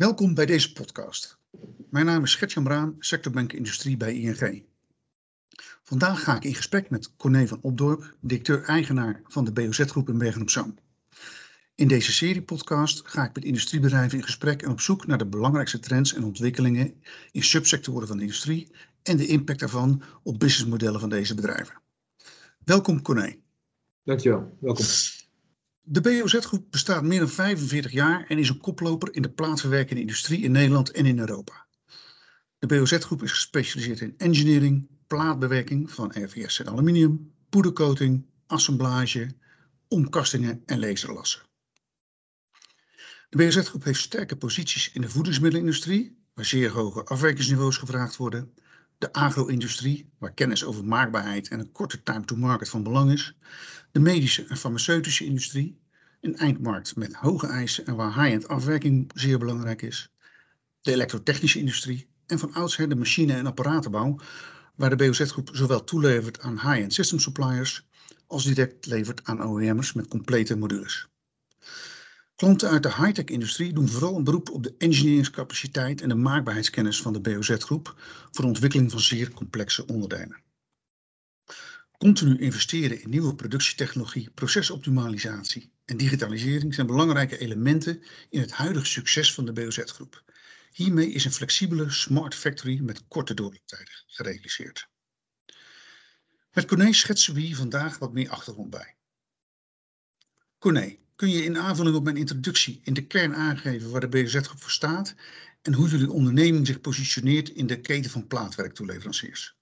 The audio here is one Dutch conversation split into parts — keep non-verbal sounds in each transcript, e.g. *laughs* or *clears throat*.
Welkom bij deze podcast. Mijn naam is Gertjan Braan, sectorbank industrie bij ING. Vandaag ga ik in gesprek met Corné van Opdorp, directeur-eigenaar van de BOZ-groep in Bergen-op-Zoom. In deze serie podcast ga ik met industriebedrijven in gesprek en op zoek naar de belangrijkste trends en ontwikkelingen in subsectoren van de industrie en de impact daarvan op businessmodellen van deze bedrijven. Welkom Corné. Dankjewel, welkom. De BOZ-groep bestaat meer dan 45 jaar en is een koploper in de plaatverwerkende industrie in Nederland en in Europa. De BOZ-groep is gespecialiseerd in engineering, plaatbewerking van RVS en aluminium, poedercoating, assemblage, omkastingen en laserlassen. De BOZ-groep heeft sterke posities in de voedingsmiddelenindustrie, waar zeer hoge afwerkingsniveaus gevraagd worden, de agro-industrie, waar kennis over maakbaarheid en een korte time to market van belang is, de medische en farmaceutische industrie, een eindmarkt met hoge eisen en waar high-end afwerking zeer belangrijk is, de elektrotechnische industrie en van oudsher de machine- en apparatenbouw, waar de BOZ-groep zowel toelevert aan high-end system suppliers als direct levert aan OEM'ers met complete modules. Klanten uit de high-tech industrie doen vooral een beroep op de engineeringscapaciteit en de maakbaarheidskennis van de BOZ-groep voor de ontwikkeling van zeer complexe onderdelen. Continu investeren in nieuwe productietechnologie, procesoptimalisatie en digitalisering zijn belangrijke elementen in het huidige succes van de BOZ-groep. Hiermee is een flexibele smart factory met korte doorlooptijden gerealiseerd. Met Corné schetsen we hier vandaag wat meer achtergrond bij. Corné, kun je in aanvulling op mijn introductie in de kern aangeven waar de BOZ-groep voor staat en hoe jullie onderneming zich positioneert in de keten van plaatwerktoeleveranciers?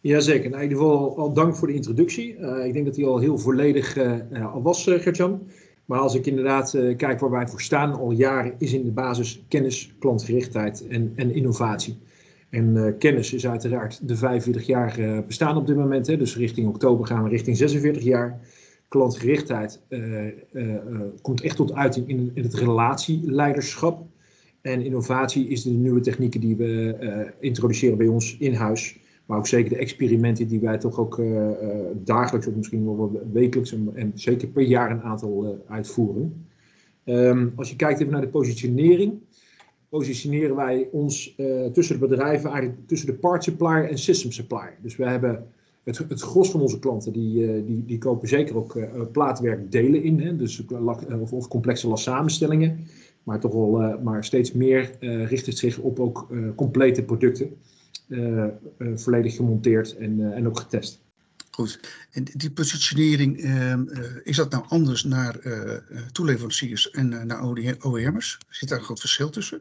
Jazeker, nou, in ieder geval al dank voor de introductie. Uh, ik denk dat die al heel volledig uh, al was, Gertjan. Maar als ik inderdaad kijk waar wij voor staan al jaren, is in de basis kennis, klantgerichtheid en, en innovatie. En kennis is uiteraard de 45 jaar bestaan op dit moment. Hè, dus richting oktober gaan we richting 46 jaar. Klantgerichtheid komt echt tot uiting in, in het relatieleiderschap. En innovatie is de nieuwe technieken die we introduceren bij ons in huis. Maar ook zeker de experimenten die wij toch ook dagelijks of misschien wel wekelijks en, zeker per jaar een aantal uitvoeren. Um, als je kijkt even naar de positionering, positioneren wij ons tussen de bedrijven, eigenlijk tussen de part supplier en system supplier. Dus we hebben het, het gros van onze klanten, die, die, die kopen zeker ook plaatwerk delen in, hè, dus, of, of complexe lassamenstellingen. Maar toch wel, maar steeds meer richt het zich op ook complete producten. Volledig gemonteerd en, en ook getest. Goed. En die positionering, ehm, is dat nou anders naar toeleveranciers en naar OEM'ers? Zit daar een groot verschil tussen?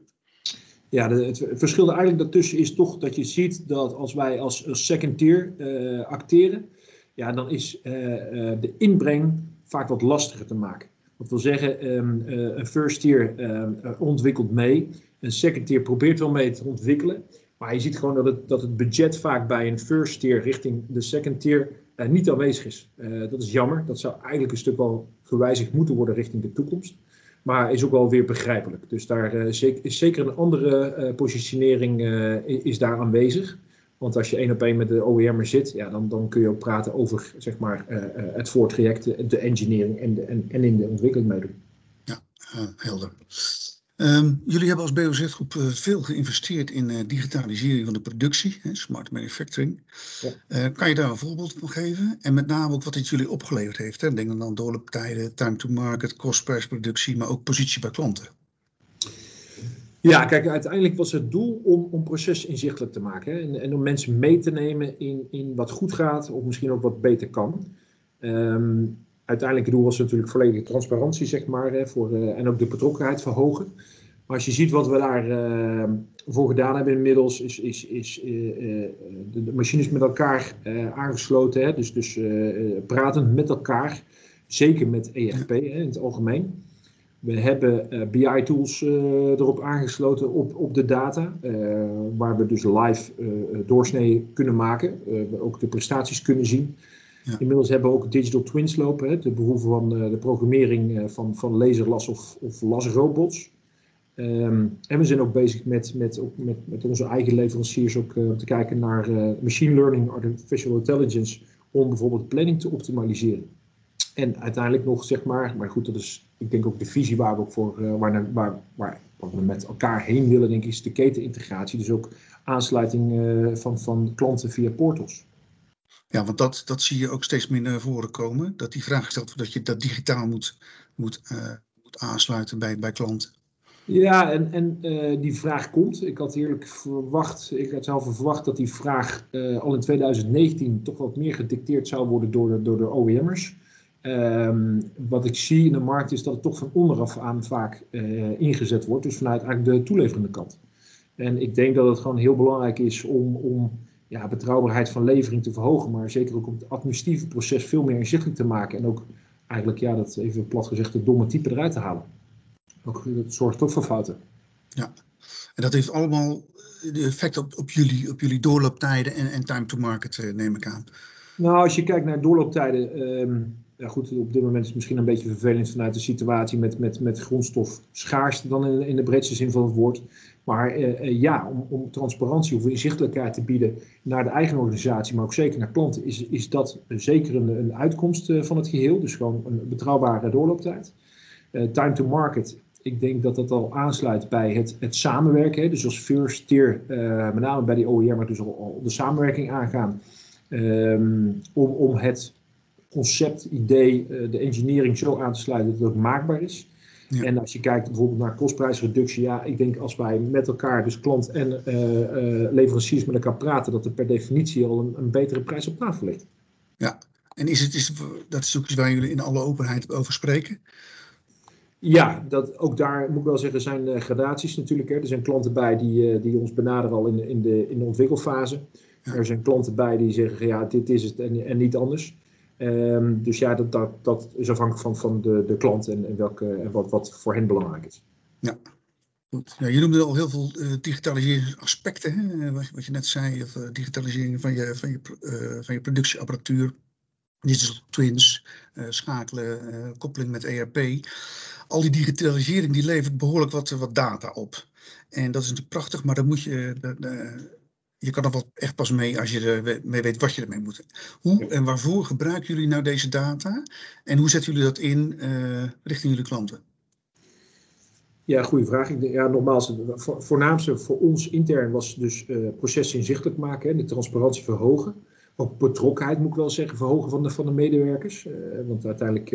Ja, het verschil eigenlijk daartussen is toch dat je ziet dat als wij als, second tier acteren, ja, dan is de inbreng vaak wat lastiger te maken. Dat wil zeggen, um, een first tier um, ontwikkelt mee, een second tier probeert wel mee te ontwikkelen. Maar je ziet gewoon dat het, dat het budget vaak bij een first tier richting de second tier niet aanwezig is. Dat is jammer. Dat zou eigenlijk een stuk wel gewijzigd moeten worden richting de toekomst. Maar is ook wel weer begrijpelijk. Dus daar uh, zeker, is zeker een andere positionering is daar aanwezig. Want als je één op één met de OEM'er zit, ja, dan, dan kun je ook praten over zeg maar, het voortraject, de engineering en, de, en, en in de ontwikkeling meedoen. Ja, helder. Um, jullie hebben als BOZ-groep uh, veel geïnvesteerd in uh, digitalisering van de productie, hè, smart manufacturing. Ja. Uh, kan je daar een voorbeeld van geven? En met name ook wat dit jullie opgeleverd heeft. Hè? Denk dan aan doorlooptijden, time to market, kostprijsproductie, maar ook positie bij klanten. Ja, kijk, uiteindelijk was het doel om, om proces inzichtelijk te maken. Hè? En, en, om mensen mee te nemen in, in wat goed gaat, of misschien ook wat beter kan. Um, uiteindelijk doel was natuurlijk volledige transparantie, zeg maar, voor, uh, en ook de betrokkenheid verhogen. Maar als je ziet wat we daarvoor uh, voor gedaan hebben inmiddels, is, is, is uh, de, machines met elkaar aangesloten. Hè, dus dus pratend met elkaar, zeker met EFP hè, in het algemeen. We hebben BI-tools erop aangesloten op, op de data, waar we dus live doorsnee kunnen maken, ook de prestaties kunnen zien. Inmiddels hebben we ook digital twins lopen, hè, de behoefte van uh, de programmering uh, van, van laserlas of, of lasrobots. Um, en we zijn ook bezig met, met, met, met onze eigen leveranciers ook, uh, te kijken naar machine learning, artificial intelligence, om bijvoorbeeld planning te optimaliseren. En uiteindelijk nog, zeg maar, maar goed, dat is ik denk ook de visie waar we ook voor, waar, waar, we met elkaar heen willen, denk ik, is de ketenintegratie. Dus ook aansluiting van, van klanten via portals. Ja, want dat, dat zie je ook steeds meer naar voren komen. Dat die vraag gesteld wordt dat je dat digitaal moet, moet, moet aansluiten bij, bij klanten. Ja, en, en uh, die vraag komt. Ik had eerlijk verwacht, ik had zelf verwacht dat die vraag uh, al in 2019 toch wat meer gedicteerd zou worden door de, door de OEM'ers. Um, wat ik zie in de markt is dat het toch van onderaf aan vaak ingezet wordt, dus vanuit eigenlijk de toeleverende kant. En ik denk dat het gewoon heel belangrijk is om, om ja, betrouwbaarheid van levering te verhogen, maar zeker ook om het administratieve proces veel meer inzichtelijk te maken en ook eigenlijk, ja, dat even plat gezegd, de domme type eruit te halen ook, dat zorgt ook voor fouten. Ja, en dat heeft allemaal effect op, op, jullie, op jullie doorlooptijden en, en time to market, eh, neem ik aan. Nou, als je kijkt naar doorlooptijden, um, ja goed, op dit moment is het misschien een beetje vervelend vanuit de situatie met, met, met grondstof schaarste dan in, in de breedste zin van het woord. Maar uh, ja, om, om transparantie of inzichtelijkheid te bieden naar de eigen organisatie, maar ook zeker naar klanten, is, is dat zeker een, uitkomst van het geheel. Dus gewoon een betrouwbare doorlooptijd. time to market ik denk dat dat al aansluit bij het, het samenwerken. Hè. Dus als first tier, met name bij die OER, maar dus al, de samenwerking aangaan. Um, om, om het concept, idee, de engineering zo aan te sluiten dat het ook maakbaar is. Ja. En als je kijkt bijvoorbeeld naar kostprijsreductie, ja, ik denk als wij met elkaar, dus klant en uh, leveranciers met elkaar praten, dat er per definitie al een, een betere prijs op tafel ligt. Ja, en is het, is, dat is ook iets waar jullie in alle openheid over spreken? Ja, dat, ook daar moet ik wel zeggen, zijn uh, gradaties natuurlijk. Hè. Er zijn klanten bij die, die ons benaderen al in, in, de, in de ontwikkelfase. Er zijn klanten bij die zeggen, ja, dit is het en, en niet anders. Um, dus ja, dat, dat, is afhankelijk van, van de, de klant en, welke, en wat, wat voor hen belangrijk is. Ja, goed. Je noemde al heel veel uh, digitaliseringsaspecten, hè? Wat, wat, je net zei, of digitalisering van je, van je, van je productieapparatuur. Digital twins, schakelen, koppeling met ERP al die digitalisering die levert behoorlijk wat, wat data op. En dat is natuurlijk prachtig, maar dan moet je. De, de, je kan er wel echt pas mee als je er mee weet wat je ermee moet. Hoe en waarvoor gebruiken jullie nou deze data? En hoe zetten jullie dat in uh, richting jullie klanten? Ja, goede vraag. Ik denk, ja, nogmaals, het voornaamste voor ons intern was dus uh, processen inzichtelijk maken en de transparantie verhogen ook betrokkenheid, moet ik wel zeggen, verhogen van de, van de medewerkers. Uh, want uiteindelijk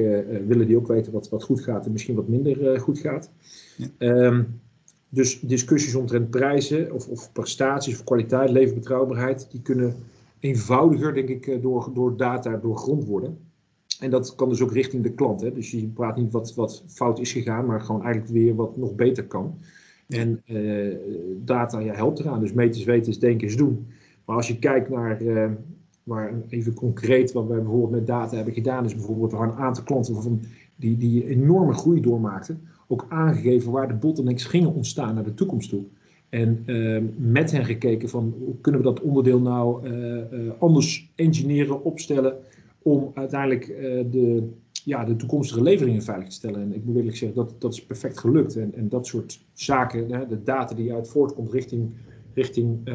willen die ook weten wat, wat goed gaat en misschien wat minder goed gaat. Ja. Um, dus discussies omtrent prijzen of, of prestaties of kwaliteit, leverbetrouwbaarheid, die kunnen eenvoudiger, denk ik, door, door data doorgrond worden. En dat kan dus ook richting de klant. Hè? Dus je praat niet wat, wat fout is gegaan, maar gewoon eigenlijk weer wat nog beter kan. En data ja, helpt eraan. Dus meters weten is denken is doen. Maar als je kijkt naar maar even concreet, wat wij bijvoorbeeld met data hebben gedaan, is bijvoorbeeld een aantal klanten van, die, die enorme groei doormaakten, ook aangegeven waar de bottlenecks gingen ontstaan naar de toekomst toe. En uh, met hen gekeken van hoe kunnen we dat onderdeel nou uh, uh, anders engineeren, opstellen, om uiteindelijk de, ja, de toekomstige leveringen veilig te stellen. En ik moet eerlijk zeggen, dat, dat is perfect gelukt. En, en dat soort zaken, de data die uit voortkomt richting, richting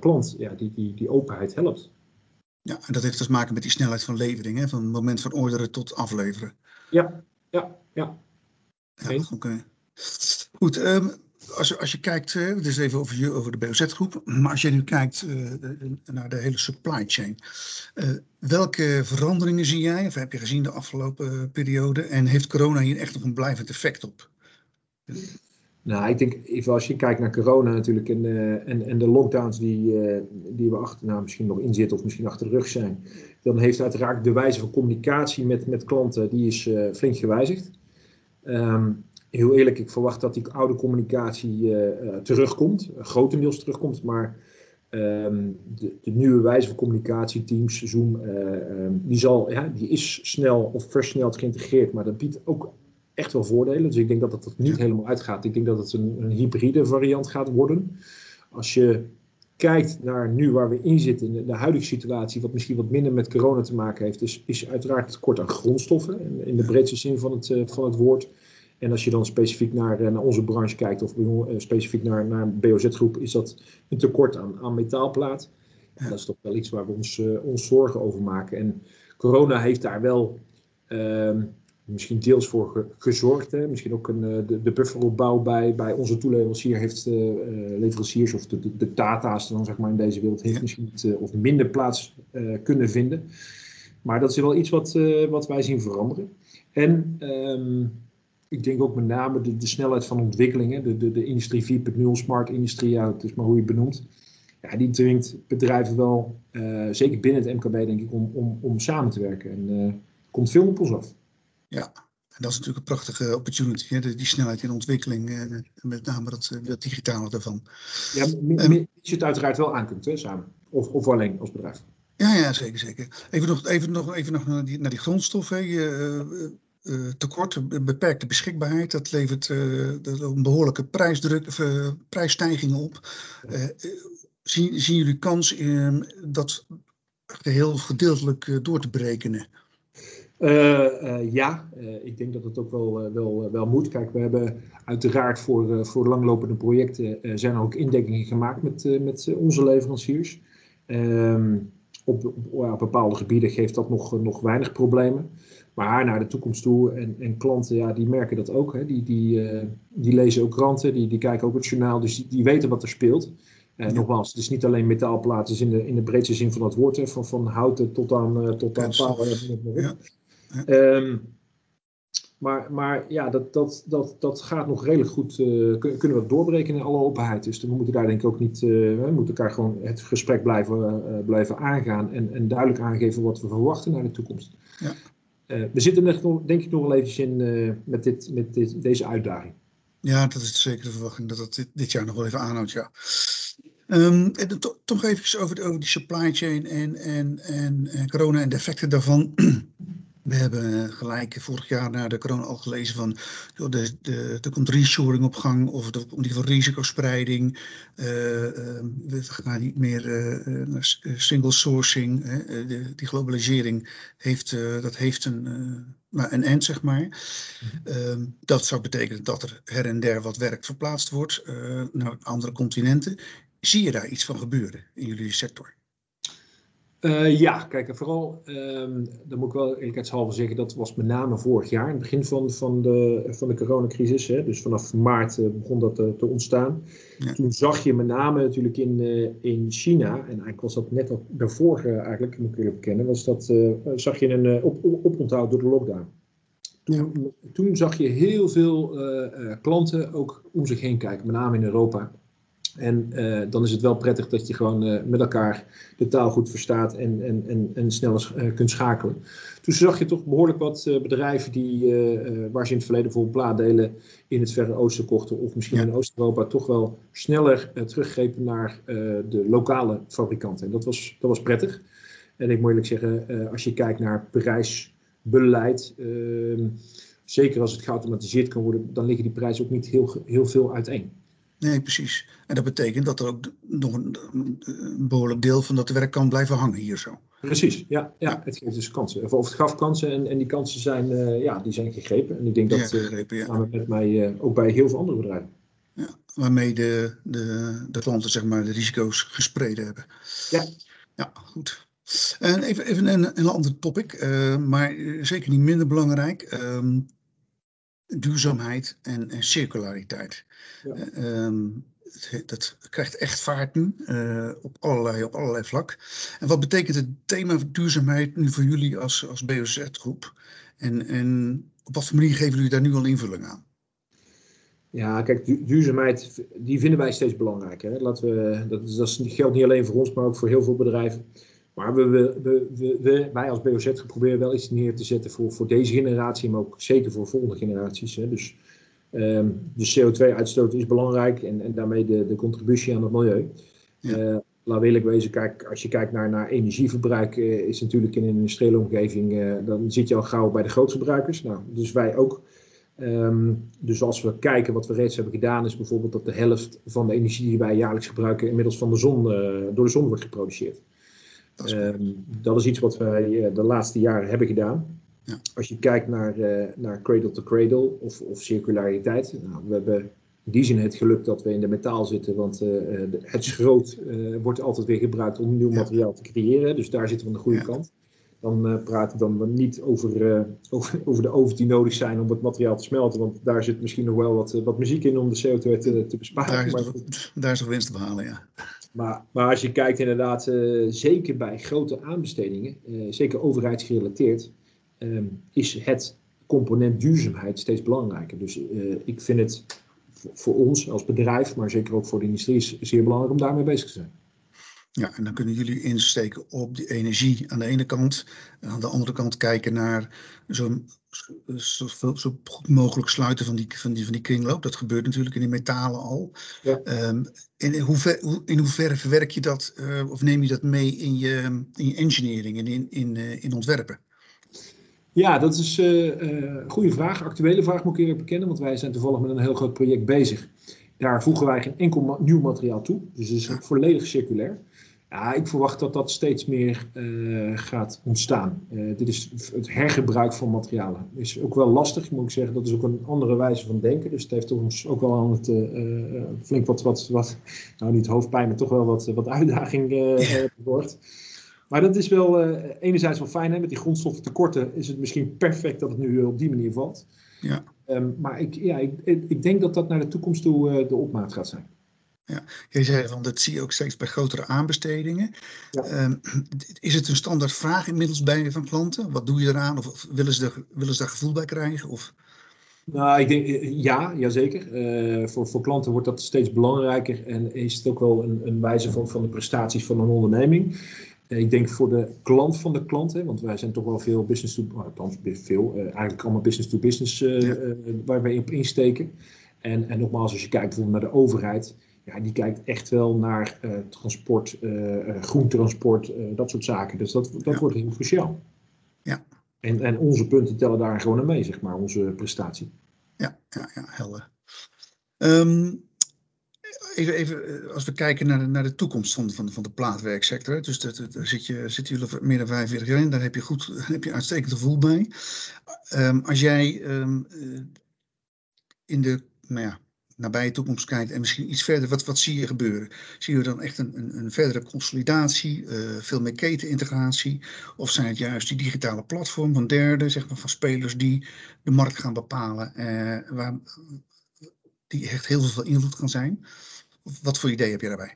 klant, ja, die, die, die openheid helpt. Ja, en dat heeft te maken met die snelheid van levering, hè? van het moment van orderen tot afleveren. Ja, ja, ja. Ja Oké. Goed, um, als, als je kijkt, uh, het is even over, over de BOZ-groep, maar als je nu kijkt uh, naar de hele supply chain, uh, welke veranderingen zie jij, of heb je gezien de afgelopen periode, en heeft corona hier echt nog een blijvend effect op? Nou, ik denk, even als je kijkt naar corona natuurlijk en, uh, en, en de lockdowns die, uh, die we achter, nou, misschien nog in zitten of misschien achter de rug zijn, dan heeft uiteraard de wijze van communicatie met, met klanten, die is uh, flink gewijzigd. Um, heel eerlijk, ik verwacht dat die oude communicatie terugkomt, grotendeels terugkomt, maar um, de, de, nieuwe wijze van communicatie, Teams, Zoom, um, die, zal, die is snel of versneld geïntegreerd, maar dat biedt ook echt wel voordelen. Dus ik denk dat het niet helemaal uitgaat. Ik denk dat het een, een hybride variant gaat worden. Als je kijkt naar nu waar we in zitten, de huidige situatie, wat misschien wat minder met corona te maken heeft, is, is uiteraard tekort aan grondstoffen, in, in de breedste zin van het, uh, van het woord. En als je dan specifiek naar, uh, naar onze branche kijkt, of uh, specifiek naar, naar BOZ-groep, is dat een tekort aan, aan metaalplaat. Dat is toch wel iets waar we ons, ons zorgen over maken. En corona heeft daar wel ehm, misschien deels voor gezorgd. Hè. Misschien ook een, de, de bufferopbouw bij, bij onze toeleverancier heeft leveranciers of de, de, data's dan zeg maar in deze wereld heeft misschien niet, of minder plaats kunnen vinden. Maar dat is wel iets wat, wat wij zien veranderen. En ehm, ik denk ook met name de, de snelheid van ontwikkelingen, de, de, de industrie 4.0, smart industrie, ja, het is maar hoe je het benoemt. Ja, die dwingt bedrijven wel, zeker binnen het MKB denk ik, om, om, om samen te werken. En komt veel op ons af. Ja, en dat is natuurlijk een prachtige opportunity, hè? die snelheid in ontwikkeling, uh, met name dat, dat digitale daarvan. Ja, um, je het uiteraard wel aan kunt, hè, samen. Of, of alleen als bedrijf. Ja, ja, zeker, zeker. Even nog, even nog, even nog naar, die, naar die grondstoffen. Je, uh, tekort, beperkte beschikbaarheid, dat levert uh, een behoorlijke prijsdruk, prijsstijgingen op. Zien, zien, jullie kans in dat geheel gedeeltelijk door te berekenen? Ja, ik denk dat het ook wel, wel, wel moet. Kijk, we hebben uiteraard voor, voor langlopende projecten zijn er ook indekkingen gemaakt met, met onze leveranciers. Ehm, op, op, op, bepaalde gebieden geeft dat nog, nog weinig problemen. Maar naar de toekomst toe en, en klanten, ja, die merken dat ook. Hè. Die, die, uh, die lezen ook kranten, die, die kijken ook het journaal, dus die, die weten wat er speelt. En uh, nogmaals, het is niet alleen metaalplaten, is in de, in de breedste zin van het woord, hè, van, van houten tot aan, uh, tot aan palen. Ja. Um, maar, maar ja, dat, dat, dat, dat gaat nog redelijk goed. Uh, kunnen we doorbreken in alle openheid. Dus we moeten daar denk ik ook niet. Uh, we moeten elkaar gewoon het gesprek blijven, uh, blijven aangaan. En, en duidelijk aangeven wat we verwachten naar de toekomst. Ja. We zitten er denk ik nog wel eventjes in met, dit, met dit, deze uitdaging. Ja, dat is zeker de verwachting dat dat dit, dit jaar nog wel even aanhoudt, ja. Um, en to, toch even over, over die supply chain en, en, en, en corona en de effecten daarvan. We hebben gelijk vorig jaar na de corona al gelezen van joh, de, de, er komt reshoring op gang of de, om die van risicospreiding. Uh, uh, we gaan niet meer uh, naar single sourcing. Hè. De, die globalisering heeft, dat heeft een, nou, een end, zeg maar. Mm-hmm. dat zou betekenen dat er her en der wat werk verplaatst wordt naar andere continenten. Zie je daar iets van gebeuren in jullie sector? Uh, ja, kijk, vooral, um, dan moet ik wel eerlijkheidshalve zeggen, dat was met name vorig jaar, in het begin van, van, de, van de coronacrisis. Hè, dus vanaf maart uh, begon dat uh, te ontstaan. Ja. Toen zag je met name natuurlijk in, in China, en eigenlijk was dat net al daarvoor eigenlijk, moet ik eerlijk bekennen, was dat, zag je een op, op, oponthoud door de lockdown. Toen, ja. toen zag je heel veel klanten ook om zich heen kijken, met name in Europa. En uh, dan is het wel prettig dat je gewoon uh, met elkaar de taal goed verstaat en, en, en, en sneller uh, kunt schakelen. Toen zag je toch behoorlijk wat bedrijven die, waar ze in het verleden bijvoorbeeld blaaddelen in het Verre Oosten kochten, of misschien ja. in Oost-Europa, toch wel sneller teruggrepen naar de lokale fabrikanten. En dat was, dat was prettig. En ik moet eerlijk zeggen, als je kijkt naar prijsbeleid, ehm, zeker als het geautomatiseerd kan worden, dan liggen die prijzen ook niet heel, heel veel uiteen. Nee, precies. En dat betekent dat er ook nog een, een behoorlijk deel van dat werk kan blijven hangen hier zo. Precies, ja. ja, het geeft dus kansen. Of het gaf kansen en, en die kansen zijn, uh, ja, die zijn gegrepen. En ik denk dat ja, gegrepen, ja. samen met mij uh, ook bij heel veel andere bedrijven. Ja, waarmee de, de, de klanten zeg maar, de risico's gespreid hebben. Ja. Ja, goed. En even, even een, een ander topic, uh, maar zeker niet minder belangrijk. Um, duurzaamheid en, en circulariteit. Ja. Um, dat krijgt echt vaart nu uh, op, allerlei, op allerlei vlak. En wat betekent het thema duurzaamheid nu voor jullie als, als BOZ-groep? En, en op wat voor manier geven jullie daar nu al invulling aan? Ja, kijk, duurzaamheid, die vinden wij steeds belangrijker. Laten we, dat, dat geldt niet alleen voor ons, maar ook voor heel veel bedrijven. Maar we, we, we, we, wij als BOZ proberen wel iets neer te zetten voor, voor deze generatie, maar ook zeker voor volgende generaties. Hè. Dus um, de CO2-uitstoot is belangrijk en, en daarmee de, de contributie aan het milieu. Ja. Uh, laat eerlijk wezen, kijk, als je kijkt naar, naar energieverbruik, uh, is natuurlijk in een industriële omgeving, uh, dan zit je al gauw bij de grootverbruikers. Nou, dus wij ook. Um, dus als we kijken wat we reeds hebben gedaan, is bijvoorbeeld dat de helft van de energie die wij jaarlijks gebruiken inmiddels van de zon, door de zon wordt geproduceerd. Dat is, um, dat is iets wat wij de laatste jaren hebben gedaan. Ja. Als je kijkt naar, uh, naar cradle to cradle of, of circulariteit. Nou, we hebben in die zin het geluk dat we in de metaal zitten, want uh, het schroot uh, wordt altijd weer gebruikt om nieuw materiaal te creëren. Dus daar zitten we aan de goede ja. kant. Dan praten dan niet over, over, over, de ovens die nodig zijn om het materiaal te smelten. Want daar zit misschien nog wel wat, wat muziek in om de CO2 te, te besparen. Daar is, maar, nog, daar is nog winst te behalen, ja. Maar, maar als je kijkt inderdaad, zeker bij grote aanbestedingen, zeker overheidsgerelateerd, ehm, is het component duurzaamheid steeds belangrijker. Dus ik vind het voor ons als bedrijf, maar zeker ook voor de industrie, zeer belangrijk om daarmee bezig te zijn. Ja, en dan kunnen jullie insteken op de energie aan de ene kant. En aan de andere kant kijken naar zo, zo, zo goed mogelijk sluiten van die, van, die, van die kringloop. Dat gebeurt natuurlijk in die metalen al. Ja. Um, in, hoever, in hoeverre verwerk je dat, uh, of neem je dat mee in je, in je engineering en in, in, uh, in ontwerpen? Ja, dat is een goede vraag. Actuele vraag moet ik eerlijk bekennen, want wij zijn toevallig met een heel groot project bezig. Daar voegen wij geen enkel nieuw materiaal toe. Dus het is volledig circulair. Ja, ik verwacht dat dat steeds meer uh, gaat ontstaan. Uh, dit is het hergebruik van materialen. Is ook wel lastig, moet ik zeggen. Dat is ook een andere wijze van denken. Dus het heeft ons ook wel aan het uh, flink wat, wat, wat, nou niet hoofdpijn, maar toch wel wat, wat uitdaging *laughs* wordt. Maar dat is wel enerzijds wel fijn. Hè? Met die grondstoffentekorten is het misschien perfect dat het nu op die manier valt. Ja. Um, maar ik, ja, ik, ik denk dat dat naar de toekomst toe de opmaat gaat zijn. Ja, je zei van dat zie je ook steeds bij grotere aanbestedingen. Ja. Um, *clears throat* is het een standaard vraag inmiddels bij van klanten? Wat doe je eraan? Of willen ze, er, willen ze daar gevoel bij krijgen? Of? Nou, ik denk ja, jazeker. Uh, voor, voor klanten wordt dat steeds belangrijker en is het ook wel een, een wijze van, van de prestaties van een onderneming. Uh, ik denk voor de klant van de klant, hè, want wij zijn toch wel veel business to, althans veel, eigenlijk allemaal business to business ja. waar wij op insteken. En, en nogmaals, als je kijkt bijvoorbeeld naar de overheid, ja, die kijkt echt wel naar uh, transport, uh, groentransport, dat soort zaken. Dus dat, dat wordt heel cruciaal. Ja. En, en onze punten tellen daar gewoon aan mee, zeg maar, onze prestatie. Ja, ja, ja helder. Um, even, even als we kijken naar de, naar de toekomst van, van, van de plaatwerksector. Dus daar zit je, zitten jullie meer dan 45 jaar in, daar heb je, goed, *laughs* heb je uitstekend gevoel bij. Um, als jij um, in de, nou ja, nabije toekomst kijkt en misschien iets verder, wat, wat zie je gebeuren? Zie je dan echt een, een, een verdere consolidatie, uh, veel meer ketenintegratie? Of zijn het juist die digitale platform van derden, zeg maar, van spelers die de markt gaan bepalen, uh, waar, die echt heel veel invloed gaan zijn? Wat voor idee heb je daarbij?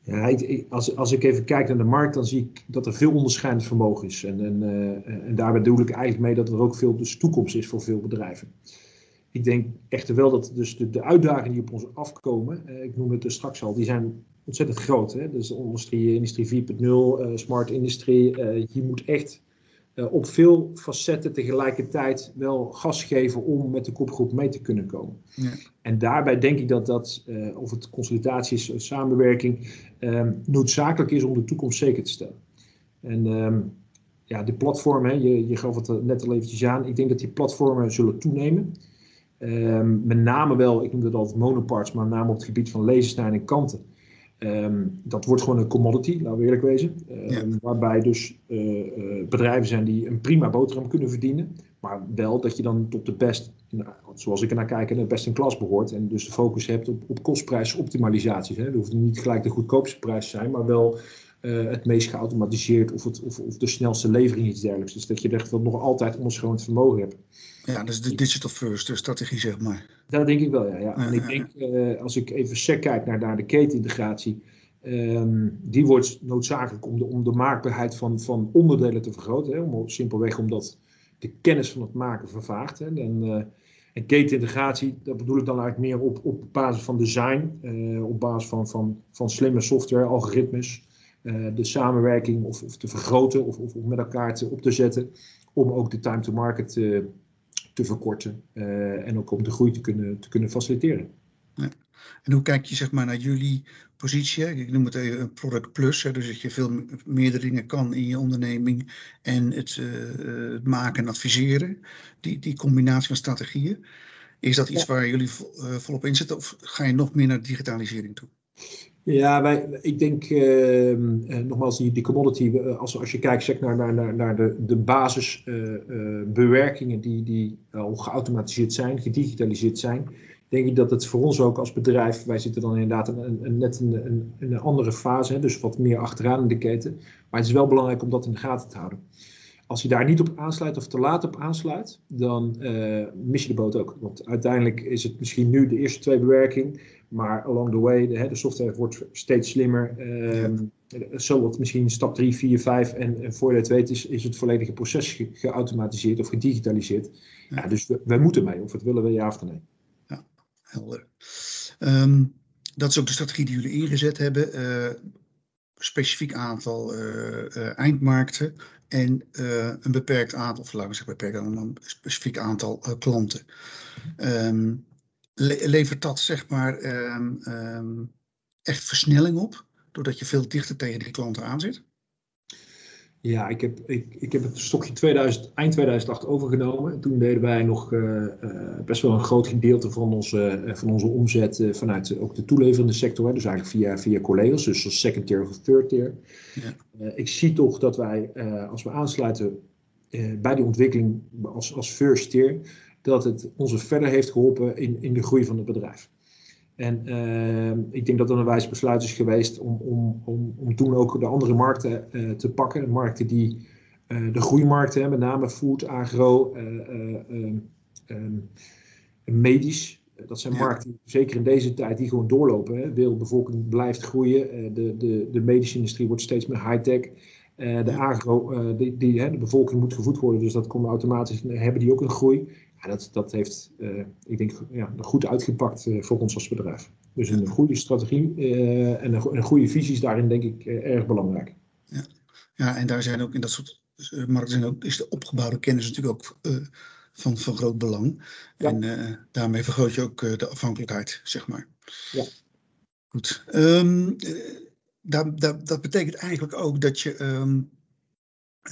Ja, als, als ik even kijk naar de markt, dan zie ik dat er veel onderscheidend vermogen is. En, en, uh, en daarbij bedoel ik eigenlijk mee dat er ook veel dus toekomst is voor veel bedrijven ik denk echter wel dat dus de, de uitdagingen die op ons afkomen, eh, ik noem het dus straks al, die zijn ontzettend groot. Hè? Dus industrie, industrie 4.0, uh, smart industrie. Uh, je moet echt uh, op veel facetten tegelijkertijd wel gas geven om met de kopgroep mee te kunnen komen. Ja. En daarbij denk ik dat dat, of het consolidatie is, samenwerking, um, noodzakelijk is om de toekomst zeker te stellen. En um, ja, de platformen, je, je gaf het net al eventjes aan, ik denk dat die platformen zullen toenemen. Um, met name wel, ik noem het altijd monoparts, maar met name op het gebied van lasersnijden en kanten. Um, dat wordt gewoon een commodity, laten we eerlijk wezen. Um, Waarbij dus uh, uh, bedrijven zijn die een prima boterham kunnen verdienen. Maar wel dat je dan tot de best, nou, zoals ik er naar kijk, het best in klas behoort. En dus de focus hebt op, op kostprijsoptimalisaties. Hè. Dat hoeft niet gelijk de goedkoopste prijs te zijn, maar wel uh, het meest geautomatiseerd of, het, of, of, de snelste levering iets dergelijks. Dus dat je echt wel nog altijd onderscheidend vermogen hebt. Ja, dus de digital first strategie, zeg maar. Dat denk ik wel, ja. ja. En ik denk, uh, als ik even sec kijk naar, naar de ketenintegratie, um, die wordt noodzakelijk om de, om de maakbaarheid van, van onderdelen te vergroten. Hè, om, simpelweg omdat de kennis van het maken vervaagt. Hè. En, uh, en ketenintegratie, dat bedoel ik dan eigenlijk meer op, op basis van design, uh, op basis van, van, van slimme software, algoritmes. De samenwerking of, of te vergroten of, of, met elkaar te, op te zetten om ook de time to market te, te verkorten uh, en ook om de groei te kunnen, te kunnen faciliteren. Ja. En hoe kijk je zeg maar, naar jullie positie? Ik noem het even een product plus, hè, dus dat je veel meerdere dingen kan in je onderneming en het, uh, het maken en adviseren. Die, die combinatie van strategieën. Is dat iets ja. waar jullie vol, volop in zitten of ga je nog meer naar digitalisering toe? Ja, wij, ik denk uh, nogmaals, die, commodity, als, als je kijkt zeg, naar, naar, naar de, de basisbewerkingen uh, die, die al geautomatiseerd zijn, gedigitaliseerd zijn, denk ik dat het voor ons ook als bedrijf, wij zitten dan inderdaad een, net een, een, een andere fase, hè, dus wat meer achteraan in de keten. Maar het is wel belangrijk om dat in de gaten te houden. Als je daar niet op aansluit of te laat op aansluit, dan mis je de boot ook. Want uiteindelijk is het misschien nu de eerste twee bewerking, maar along the way, de, de software wordt steeds slimmer. Ja. Zo wordt misschien stap 3, 4, 5 en, en voor je het weet is, is het volledige proces ge geautomatiseerd of gedigitaliseerd. Ja. ja dus we, wij moeten mee, of het willen we ja of nee. Ja, helder. Um, dat is ook de strategie die jullie ingezet hebben. Uh, specifiek aantal uh, uh, eindmarkten en een beperkt aantal, of laten we zeggen beperkt aantal, een specifiek aantal klanten. Um, le levert dat zeg maar um, um, echt versnelling op, doordat je veel dichter tegen die klanten aan zit? Ja, ik heb, ik, ik heb het stokje 2000, eind 2008 overgenomen. Toen deden wij nog uh, uh, best wel een groot gedeelte van onze, uh, van onze omzet vanuit ook de toeleverende sector. Hè, dus eigenlijk via, via collega's, dus als second tier of third tier. Ja. ik zie toch dat wij, als we aansluiten bij die ontwikkeling als, als first tier, dat het ons verder heeft geholpen in, in de groei van het bedrijf. En uh, ik denk dat dat een wijs besluit is geweest om, om, om, om toen ook de andere markten uh, te pakken. Markten die uh, de groeimarkten, met name food, agro, um, medisch. Dat zijn ja. markten, zeker in deze tijd, die gewoon doorlopen. Hè. De wereldbevolking blijft groeien. de, de, de medische industrie wordt steeds meer high-tech. De agro, die, die, hè, de bevolking moet gevoed worden, dus dat komt automatisch, hebben die ook een groei dat, dat heeft, uh, ik denk, ja, goed uitgepakt voor ons als bedrijf. Dus een goede strategie en een, een, goede visie is daarin denk ik erg belangrijk. Ja. ja, en daar zijn ook in dat soort markten zijn ook, is de opgebouwde kennis natuurlijk ook van, van groot belang. Ja. En daarmee vergroot je ook de afhankelijkheid, zeg maar. Ja. Goed. Um, dat, dat, dat betekent eigenlijk ook dat je um,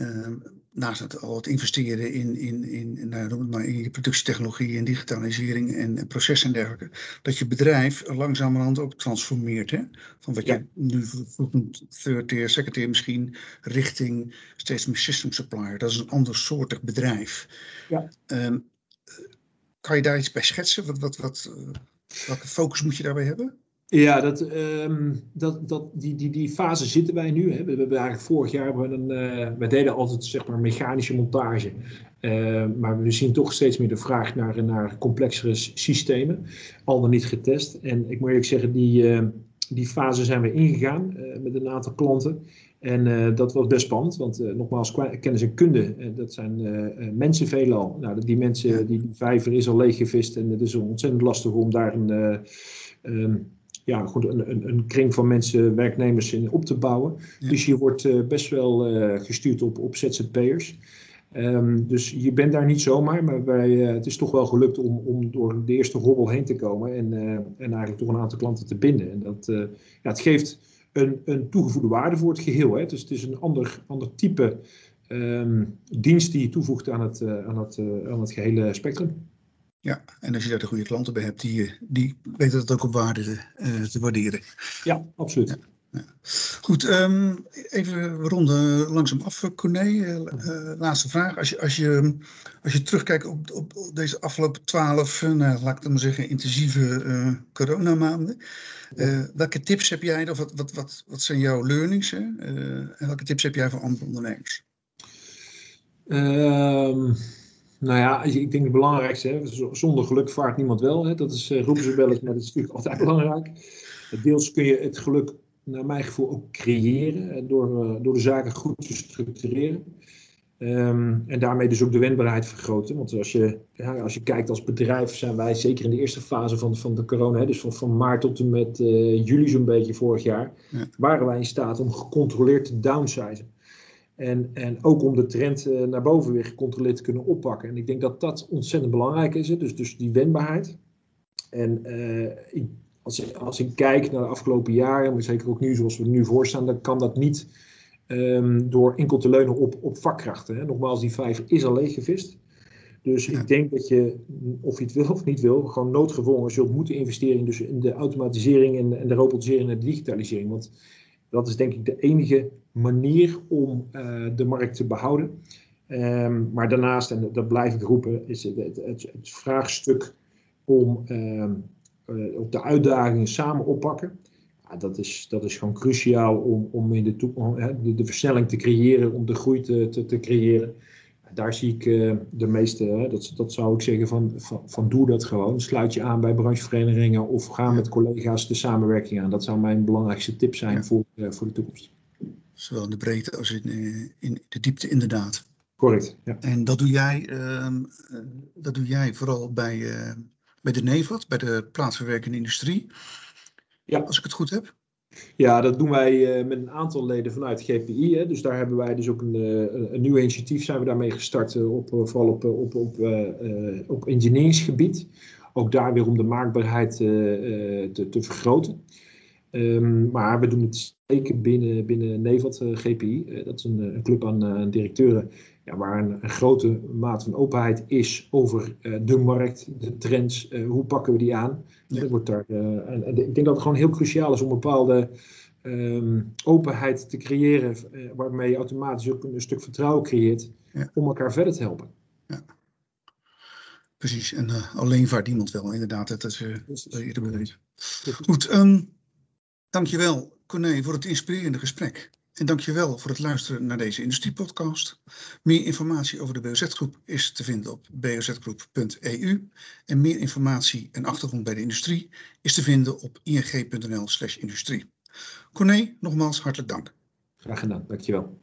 um, naast het al het investeren in, in, in, nou, maar in je productietechnologie en digitalisering en, en processen en dergelijke, dat je bedrijf langzamerhand ook transformeert. Hè? Van wat ja. je nu noemt third tier, second tier misschien, richting steeds meer system supplier. Dat is een ander soortig bedrijf. Ja. Um, kan je daar iets bij schetsen? Wat, wat, wat, welke focus moet je daarbij hebben? Ja, dat, um, dat, dat, die, die, die fase zitten wij nu. Hè. We, hebben eigenlijk vorig jaar, we, een, uh, we deden altijd zeg maar mechanische montage. Uh, maar we zien toch steeds meer de vraag naar, naar complexere systemen. Al dan niet getest. En ik moet eerlijk zeggen, die, uh, die fase zijn we ingegaan met een aantal klanten. En dat was best spannend, want nogmaals, kennis en kunde, dat zijn mensen veelal. Nou, die mensen, die, die vijver is al leeggevist en het is ontzettend lastig om daar een... Um, ja, goed, een, een, een, kring van mensen, werknemers in op te bouwen. Ja. Dus je wordt uh, best wel uh, gestuurd op, op ZZP'ers. Um, dus je bent daar niet zomaar, maar wij, uh, het is toch wel gelukt om, om door de eerste hobbel heen te komen en, en eigenlijk toch een aantal klanten te binden. En dat, ja, het geeft een, een toegevoegde waarde voor het geheel. Hè. Dus het is een ander, ander type um, dienst die je toevoegt aan het, aan het, aan het gehele spectrum. Ja, en als je daar de goede klanten bij hebt, die, die weten dat ook op waarde uh, te waarderen. Ja, absoluut. Ja, ja. Goed, um, even ronden langzaam af, Corné. Uh, laatste vraag. Als je, als je, als je terugkijkt op, op, deze afgelopen twaalf, uh, nou, laat ik dan maar zeggen, intensieve coronamaanden. welke tips heb jij, of wat, wat, wat, wat zijn jouw learnings? Hè? en welke tips heb jij voor andere ondernemers? Um nou ja, ik denk het belangrijkste, hè, zonder geluk vaart niemand wel. Hè, dat is, roepen ze wel eens, maar dat is natuurlijk altijd belangrijk. Deels kun je het geluk, naar mijn gevoel, ook creëren door, uh, door de zaken goed te structureren. Um, en daarmee dus ook de wendbaarheid vergroten. Want als je, ja, als je kijkt als bedrijf, zijn wij zeker in de eerste fase van, van de corona, hè, dus van, van maart tot en met uh, juli zo'n beetje vorig jaar, ja. waren wij in staat om gecontroleerd te downsizen. En, en ook om de trend uh, naar boven weer gecontroleerd te kunnen oppakken. En ik denk dat dat ontzettend belangrijk is. Hè? Dus, dus die wendbaarheid. En uh, ik, als, ik, als ik kijk naar de afgelopen jaren, maar zeker ook nu zoals we er nu voor staan, dan kan dat niet um, door enkel te leunen op, op vakkrachten. Hè? Nogmaals, die vijver is al leeggevist. Dus ja. ik denk dat je, of je het wil of niet wil, gewoon noodgedwongen zult moeten investeren dus in de automatisering en, en de robotisering en de digitalisering. Want dat is denk ik de enige manier om uh, de markt te behouden. Um, maar daarnaast, en dat blijf ik roepen, is het, het, vraagstuk om ehm, op de uitdagingen samen oppakken. Ja, dat, is, dat is gewoon cruciaal om, om in de, de, de versnelling te creëren, om de groei te, te creëren daar zie ik uh, de meeste, dat, dat zou ik zeggen, van, van, van, doe dat gewoon. Sluit je aan bij brancheverenigingen of ga met collega's de samenwerking aan. Dat zou mijn belangrijkste tip zijn voor, uh, voor de toekomst. Zowel in de breedte als in, eh, in de diepte, inderdaad. Correct. Ja. En dat doe jij, uh, dat doe jij vooral bij, bij de NEVAT, bij de plaatsverwerkende industrie. Ja. Als ik het goed heb. Ja, dat doen wij uh, met een aantal leden vanuit GPI. Hè. Dus daar hebben wij dus ook een, uh, een nieuw initiatief zijn we daarmee gestart, uh, op, vooral op, op, op, op engineeringsgebied. Ook daar weer om de maakbaarheid te, te vergroten. Um, maar we doen het zeker binnen, binnen GPI. dat is een club aan directeuren ja, waar een, een, grote mate van openheid is over uh, de markt, de trends, uh, hoe pakken we die aan. Ja. wordt daar, uh, en, en, ik denk dat het gewoon heel cruciaal is om een bepaalde um, openheid te creëren, waarmee je automatisch ook een, stuk vertrouwen creëert ja. om elkaar verder te helpen. Ja. Precies, en alleen vaart niemand wel, inderdaad, dat is eerder bewezen. Goed, um, dankjewel Corné voor het inspirerende gesprek. En dankjewel voor het luisteren naar deze industriepodcast. Meer informatie over de BOZ-groep is te vinden op bozgroep.eu. En meer informatie en achtergrond bij de industrie is te vinden op ing.nl/industrie. Corné, nogmaals hartelijk dank. Graag gedaan, dankjewel.